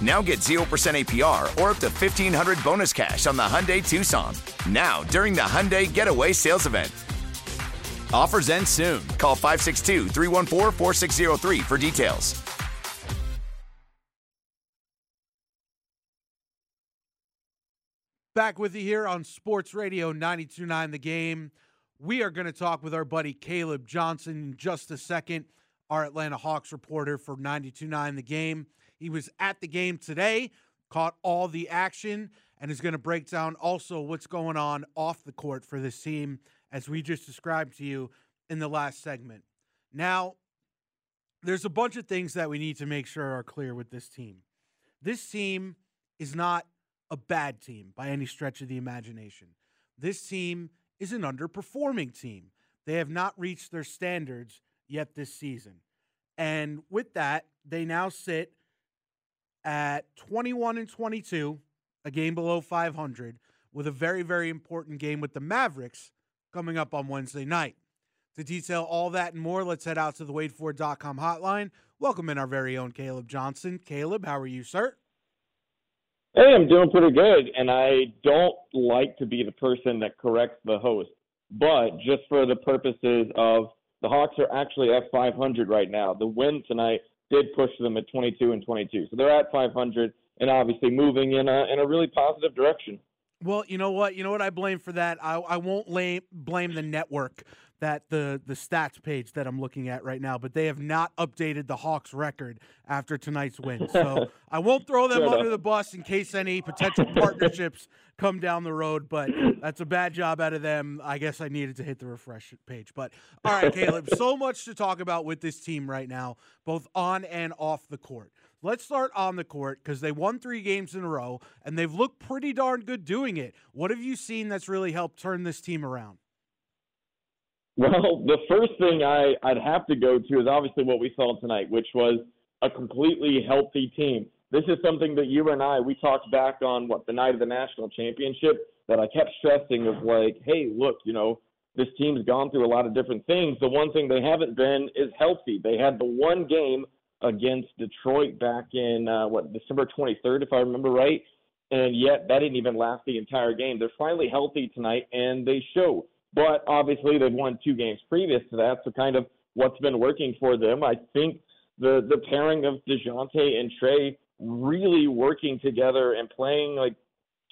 Now get 0% APR or up to 1500 bonus cash on the Hyundai Tucson. Now, during the Hyundai Getaway Sales Event. Offers end soon. Call 562 314 4603 for details. Back with you here on Sports Radio 929 The Game. We are going to talk with our buddy Caleb Johnson in just a second, our Atlanta Hawks reporter for 929 The Game. He was at the game today, caught all the action, and is going to break down also what's going on off the court for this team, as we just described to you in the last segment. Now, there's a bunch of things that we need to make sure are clear with this team. This team is not a bad team by any stretch of the imagination. This team is an underperforming team. They have not reached their standards yet this season. And with that, they now sit at 21 and 22, a game below 500, with a very, very important game with the Mavericks coming up on Wednesday night. To detail all that and more, let's head out to the WadeFord.com hotline. Welcome in our very own Caleb Johnson. Caleb, how are you, sir? Hey, I'm doing pretty good, and I don't like to be the person that corrects the host, but just for the purposes of the Hawks are actually at 500 right now. The win tonight did push them at 22 and 22, so they're at 500 and obviously moving in a in a really positive direction. Well, you know what? You know what I blame for that? I, I won't blame, blame the network that the the stats page that I'm looking at right now, but they have not updated the Hawks record after tonight's win. So I won't throw them Fair under enough. the bus in case any potential partnerships come down the road, but that's a bad job out of them. I guess I needed to hit the refresh page. But all right, Caleb, so much to talk about with this team right now, both on and off the court. Let's start on the court because they won three games in a row and they've looked pretty darn good doing it. What have you seen that's really helped turn this team around? Well, the first thing I, I'd have to go to is obviously what we saw tonight, which was a completely healthy team. This is something that you and I we talked back on what the night of the national championship that I kept stressing of like, hey, look, you know, this team's gone through a lot of different things. The one thing they haven't been is healthy. They had the one game against Detroit back in uh, what December 23rd, if I remember right, and yet that didn't even last the entire game. They're finally healthy tonight, and they show. But obviously, they've won two games previous to that, so kind of what's been working for them. I think the the pairing of Dejounte and Trae really working together and playing like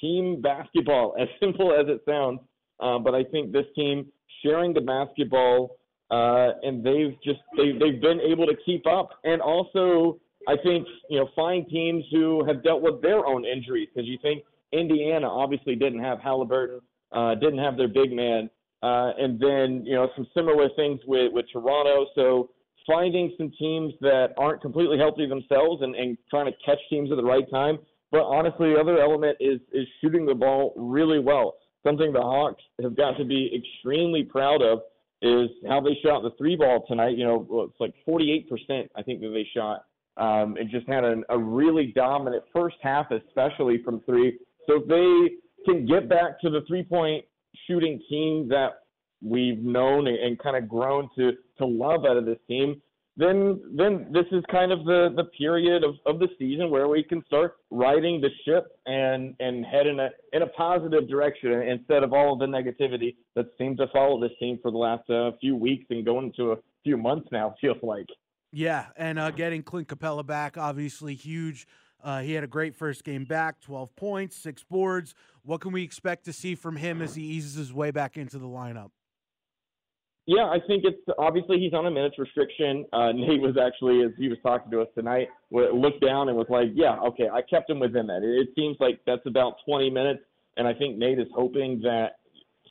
team basketball, as simple as it sounds. Uh, but I think this team sharing the basketball, uh, and they've just they they've been able to keep up, and also I think you know find teams who have dealt with their own injuries because you think Indiana obviously didn't have Halliburton, uh, didn't have their big man, uh, and then you know some similar things with with Toronto. So finding some teams that aren't completely healthy themselves and, and trying to catch teams at the right time. But honestly, the other element is is shooting the ball really well. Something the Hawks have got to be extremely proud of is how they shot the three ball tonight. You know, it's like 48% I think that they shot, um, and just had an, a really dominant first half, especially from three. So if they can get back to the three point shooting team that we've known and, and kind of grown to to love out of this team, then then this is kind of the the period of, of the season where we can start riding the ship and and head in a in a positive direction instead of all of the negativity that seemed to follow this team for the last uh, few weeks and going into a few months now feels like. Yeah, and uh, getting Clint Capela back obviously huge. Uh, he had a great first game back, 12 points, six boards. What can we expect to see from him as he eases his way back into the lineup? Yeah, I think it's obviously he's on a minutes restriction. Uh, Nate was actually, as he was talking to us tonight, looked down and was like, "Yeah, okay, I kept him within that." It, seems like that's about 20 minutes, and I think Nate is hoping that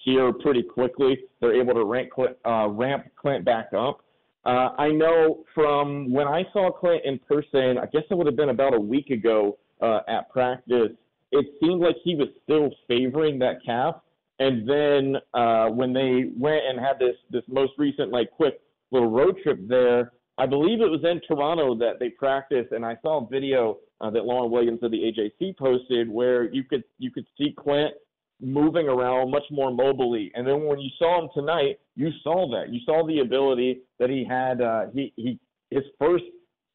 here pretty quickly they're able to rank, uh, ramp Clint back up. Uh, I know from when I saw Clint in person, I guess it would have been about a week ago uh, at practice. It seemed like he was still favoring that calf and then uh, when they went and had this this most recent like quick little road trip there, I believe it was in Toronto that they practiced, and I saw a video uh, that Lauren Williams of the AJC posted where you could you could see Clint moving around much more mobily. And then when you saw him tonight, you saw that. You saw the ability that he had. Uh, he he his first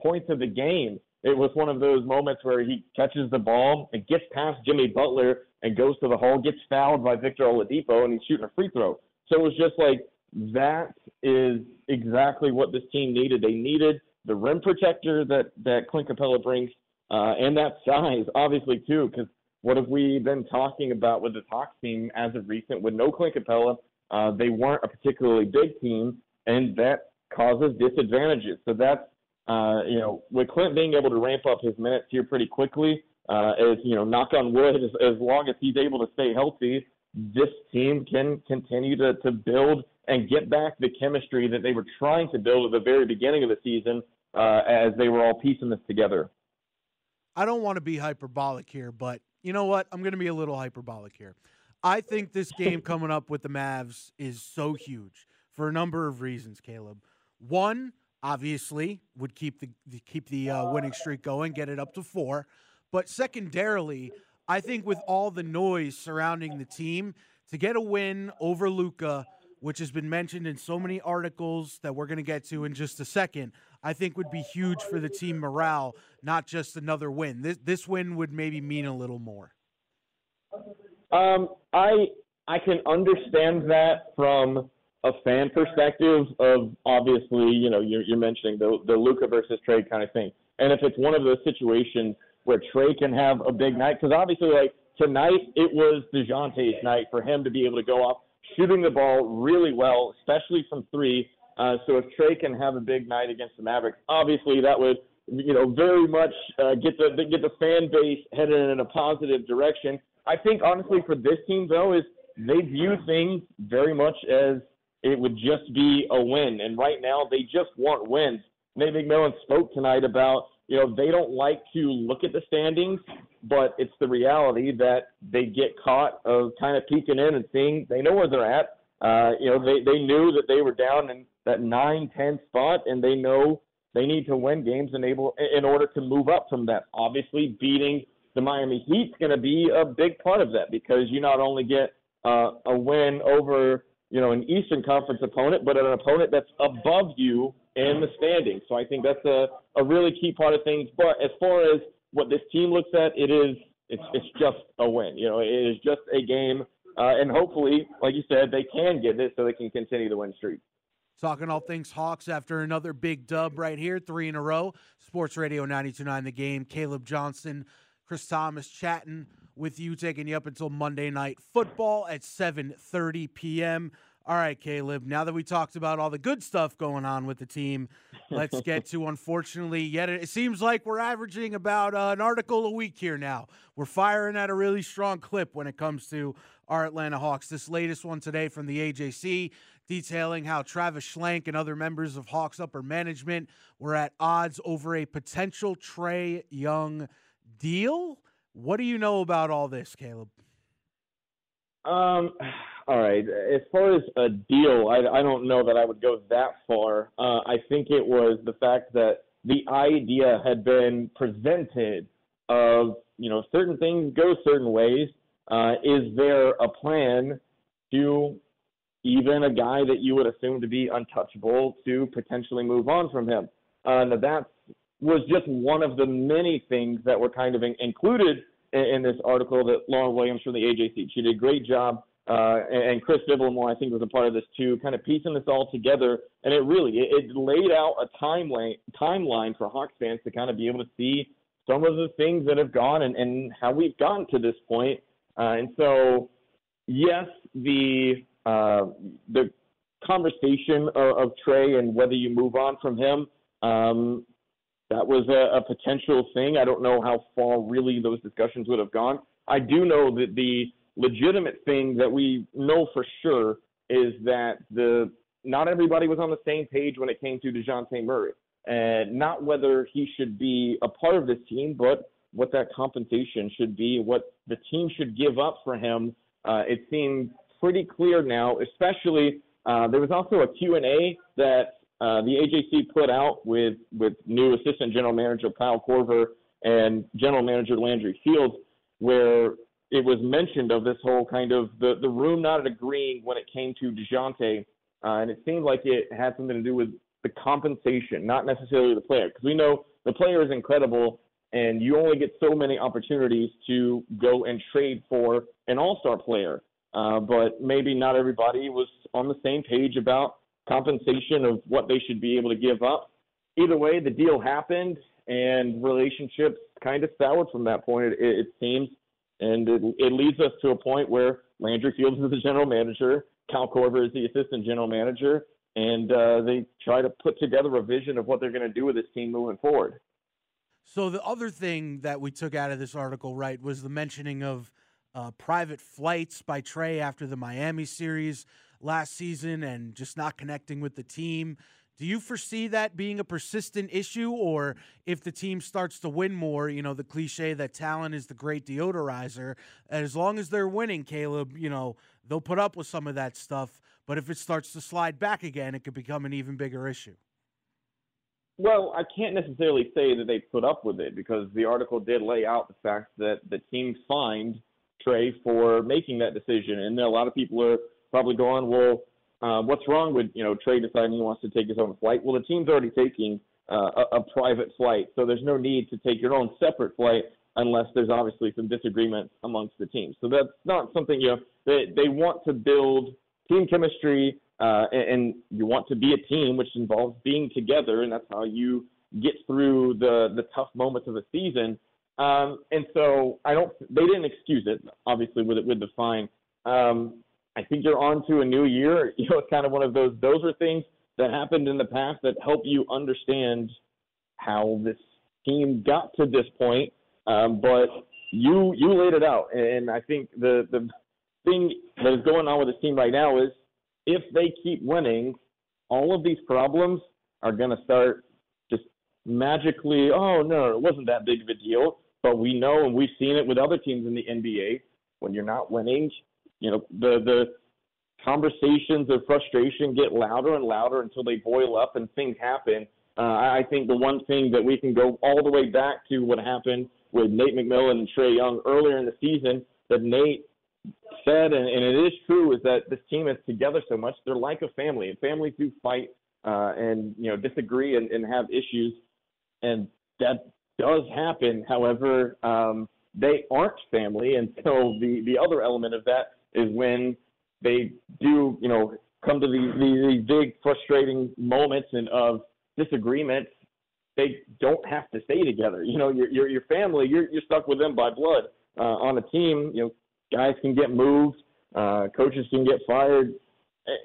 points of the game. It was one of those moments where he catches the ball and gets past Jimmy Butler and goes to the hole, gets fouled by Victor Oladipo, and he's shooting a free throw. So it was just like that is exactly what this team needed. They needed the rim protector that that Clint Capela brings, uh, and that size, obviously too. Because what have we been talking about with the Hawks team as of recent? With no Clint Capela, uh, they weren't a particularly big team, and that causes disadvantages. So that's uh, you know, with Clint being able to ramp up his minutes here pretty quickly, uh, as you know, knock on wood, as, as long as he's able to stay healthy, this team can continue to, to build and get back the chemistry that they were trying to build at the very beginning of the season uh, as they were all piecing this together. I don't want to be hyperbolic here, but you know what? I'm going to be a little hyperbolic here. I think this game coming up with the Mavs is so huge for a number of reasons, Caleb. One, obviously, would keep the keep the uh, winning streak going, get it up to four. But secondarily, I think with all the noise surrounding the team, to get a win over Luka, which has been mentioned in so many articles that we're going to get to in just a second, I think would be huge for the team morale, not just another win. This this win would maybe mean a little more. Um, I I can understand that from a fan perspective of obviously, you know, you're, you're mentioning the the Luka versus trade kind of thing. And if it's one of those situations where Trae can have a big night. Because obviously, like tonight, it was Dejounte's night for him to be able to go off shooting the ball really well, especially from three. Uh, so if Trae can have a big night against the Mavericks, obviously that would, you know, very much uh, get the get the fan base headed in a positive direction. I think honestly for this team though is they view things very much as it would just be a win, and right now they just want wins. Nate McMillan spoke tonight about you know, they don't like to look at the standings, but it's the reality that they get caught of kind of peeking in and seeing they know where they're at. Uh, you know, they, they knew that they were down in that nine, ten spot, and they know they need to win games and able in order to move up from that. Obviously, beating the Miami Heat's going to be a big part of that because you not only get uh, a win over you know an Eastern Conference opponent, but an opponent that's above you in the standings. So I think that's a, a really key part of things. But as far as what this team looks at, it is it's it's just a win. You know, it is just a game, uh, and hopefully, like you said, they can get it so they can continue the win streak. Talking all things Hawks after another big dub right here, three in a row. Sports Radio 92.9 The Game. Caleb Johnson, Chris Thomas chatting with you, taking you up until Monday Night Football at 7.30 p.m. All right, Caleb. Now that we talked about all the good stuff going on with the team, let's get to unfortunately yet it seems like we're averaging about uh, an article a week here now. We're firing at a really strong clip when it comes to our Atlanta Hawks. This latest one today from the AJC detailing how Travis Schlenk and other members of Hawks upper management were at odds over a potential Trae Young deal. What do you know about all this, Caleb? Um all right. As far as a deal, I, I don't know that I would go that far. Uh, I think it was the fact that the idea had been presented of, you know, certain things go certain ways. Uh, is there a plan to even a guy that you would assume to be untouchable to potentially move on from him? Uh, that was just one of the many things that were kind of in- included in, in, this article that Lauren Williams from the AJC. She did a great job. Uh, and, and Chris Livermore, I think, was a part of this too, kind of piecing this all together. And it really it, it laid out a timeline timeline for Hawks fans to kind of be able to see some of the things that have gone and, and how we've gotten to this point. Uh, and so, yes, the uh, the conversation of, of, Trae and whether you move on from him, um, that was a, a, potential thing. I don't know how far really those discussions would have gone. I do know that the legitimate thing that we know for sure is that the not everybody was on the same page when it came to Dejounte Murray and not whether he should be a part of this team, but what that compensation should be, what the team should give up for him. Uh, it seems pretty clear now, especially uh, there was also a Q&A that uh, the AJC put out with, with new assistant general manager Kyle Korver and general manager Landry Fields, where it was mentioned of this whole kind of the, the room not agreeing when it came to DeJounte. Uh, and it seemed like it had something to do with the compensation, not necessarily the player, because we know the player is incredible, and you only get so many opportunities to go and trade for an all-star player. Uh, but maybe not everybody was on the same page about compensation of what they should be able to give up. Either way, the deal happened, and relationships kind of soured from that point. It, it seems, and it, it leads us to a point where Landry Fields is the general manager, Cal Korver is the assistant general manager, and uh, they try to put together a vision of what they're going to do with this team moving forward. So the other thing that we took out of this article, right, was the mentioning of uh, private flights by Trae after the Miami series last season, and just not connecting with the team. Do you foresee that being a persistent issue, or if the team starts to win more, you know, the cliche that talent is the great deodorizer, as long as they're winning, Caleb, you know, they'll put up with some of that stuff. But if it starts to slide back again, it could become an even bigger issue. Well, I can't necessarily say that they put up with it because the article did lay out the fact that the team fined Trae for making that decision, and a lot of people are probably going, "Well, uh, what's wrong with you know Trae deciding he wants to take his own flight?" Well, the team's already taking uh, a, a private flight, so there's no need to take your own separate flight unless there's obviously some disagreement amongst the teams. So that's not something you know they they want to build team chemistry, uh, and, you want to be a team, which involves being together, and that's how you get through the the tough moments of the season. Um, and so I don't. They didn't excuse it, obviously, with it with the fine. Um, I think you're on to a new year. You know, it's kind of one of those. Those are things that happened in the past that help you understand how this team got to this point. Um, but you you laid it out, and I think the the thing that is going on with this team right now is if they keep winning, all of these problems are going to start just magically, oh, no, it wasn't that big of a deal. But we know and we've seen it with other teams in the NBA when you're not winning, you know, the, the conversations of frustration get louder and louder until they boil up and things happen. Uh, I think the one thing that we can go all the way back to what happened with Nate McMillan and Trae Young earlier in the season, that Nate said, and, and, it is true, is that this team is together so much. They're like a family, and families do fight uh, and you know disagree and, and, have issues, and that does happen. However, um, they aren't family, and so the the other element of that is when they do, you know, come to these these, these big frustrating moments and of disagreement. They don't have to stay together. You know, your your, your family, you're you're stuck with them by blood. Uh, on a team, you know, guys can get moved, uh, coaches can get fired.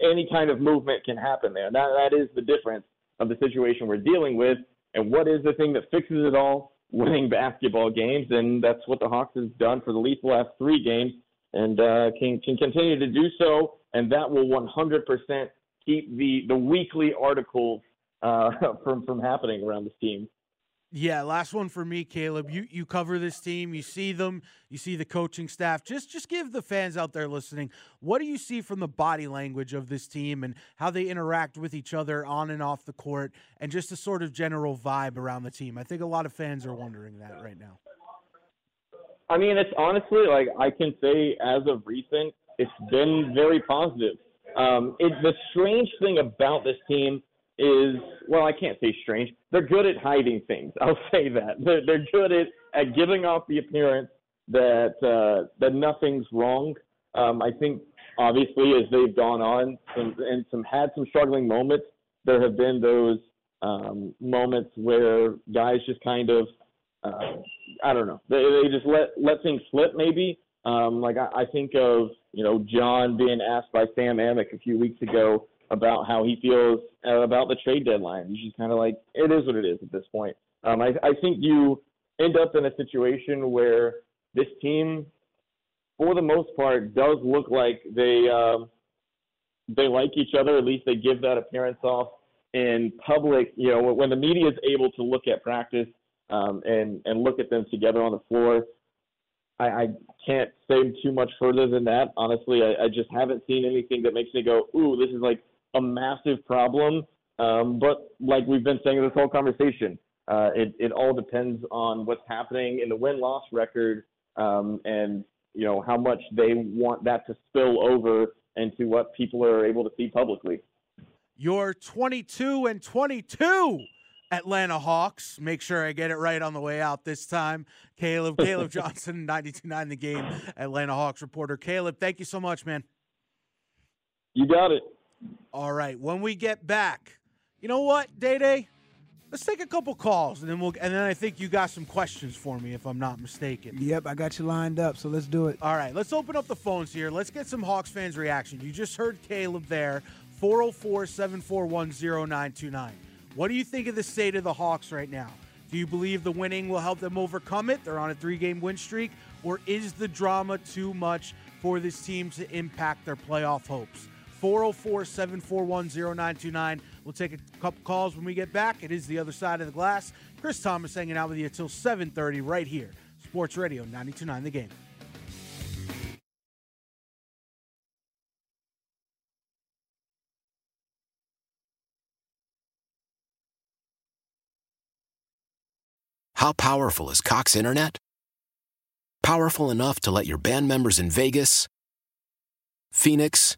Any kind of movement can happen there. That that is the difference of the situation we're dealing with. And what is the thing that fixes it all? Winning basketball games, and that's what the Hawks has done for the least last three games, and uh, can can continue to do so. And that will 100% keep the the weekly articles uh, from from happening around this team. Yeah, last one for me, Caleb. You you cover this team, you see them, you see the coaching staff. Just just give the fans out there listening, what do you see from the body language of this team and how they interact with each other on and off the court and just a sort of general vibe around the team? I think a lot of fans are wondering that right now. I mean, it's honestly like I can say as of recent, it's been very positive. Um, it, the strange thing about this team is well, I can't say strange. They're good at hiding things. I'll say that. They're, they're good at, at giving off the appearance that uh, that nothing's wrong. Um, I think obviously as they've gone on and, and some had some struggling moments, there have been those um, moments where guys just kind of uh, I don't know they, they just let let things slip maybe. Um, like I, I think of you know John being asked by Sam Amick a few weeks ago about how he feels uh, about the trade deadline. He's just kind of like it is what it is at this point. Um, I, I think you end up in a situation where this team, for the most part, does look like they um, they like each other. At least they give that appearance off in public. You know, when the media is able to look at practice um, and and look at them together on the floor. I, I can't say too much further than that. Honestly, I, I just haven't seen anything that makes me go, "Ooh, this is like a massive problem." Um, but like we've been saying this whole conversation, uh, it it all depends on what's happening in the win loss record um, and you know how much they want that to spill over into what people are able to see publicly. You're 22 and 22 Atlanta Hawks. Make sure I get it right on the way out this time. Caleb, Caleb Johnson, 92.9 The Game, Atlanta Hawks reporter. Caleb, thank you so much, man. You got it. All right. When we get back, you know what, Day Day? Let's take a couple calls, and then we'll. And then I think you got some questions for me, if I'm not mistaken. Yep, I got you lined up. So let's do it. All right, let's open up the phones here. Let's get some Hawks fans' reaction. You just heard Caleb there. 404 741 0929. What do you think of the state of the Hawks right now? Do you believe the winning will help them overcome it? They're on a three game win streak. Or is the drama too much for this team to impact their playoff hopes? 404 741 0929. We'll take a couple calls when we get back. It is the other side of the glass. Chris Thomas hanging out with you until 7:30 right here. Sports Radio 929 The Game. How powerful is Cox Internet? Powerful enough to let your band members in Vegas, Phoenix,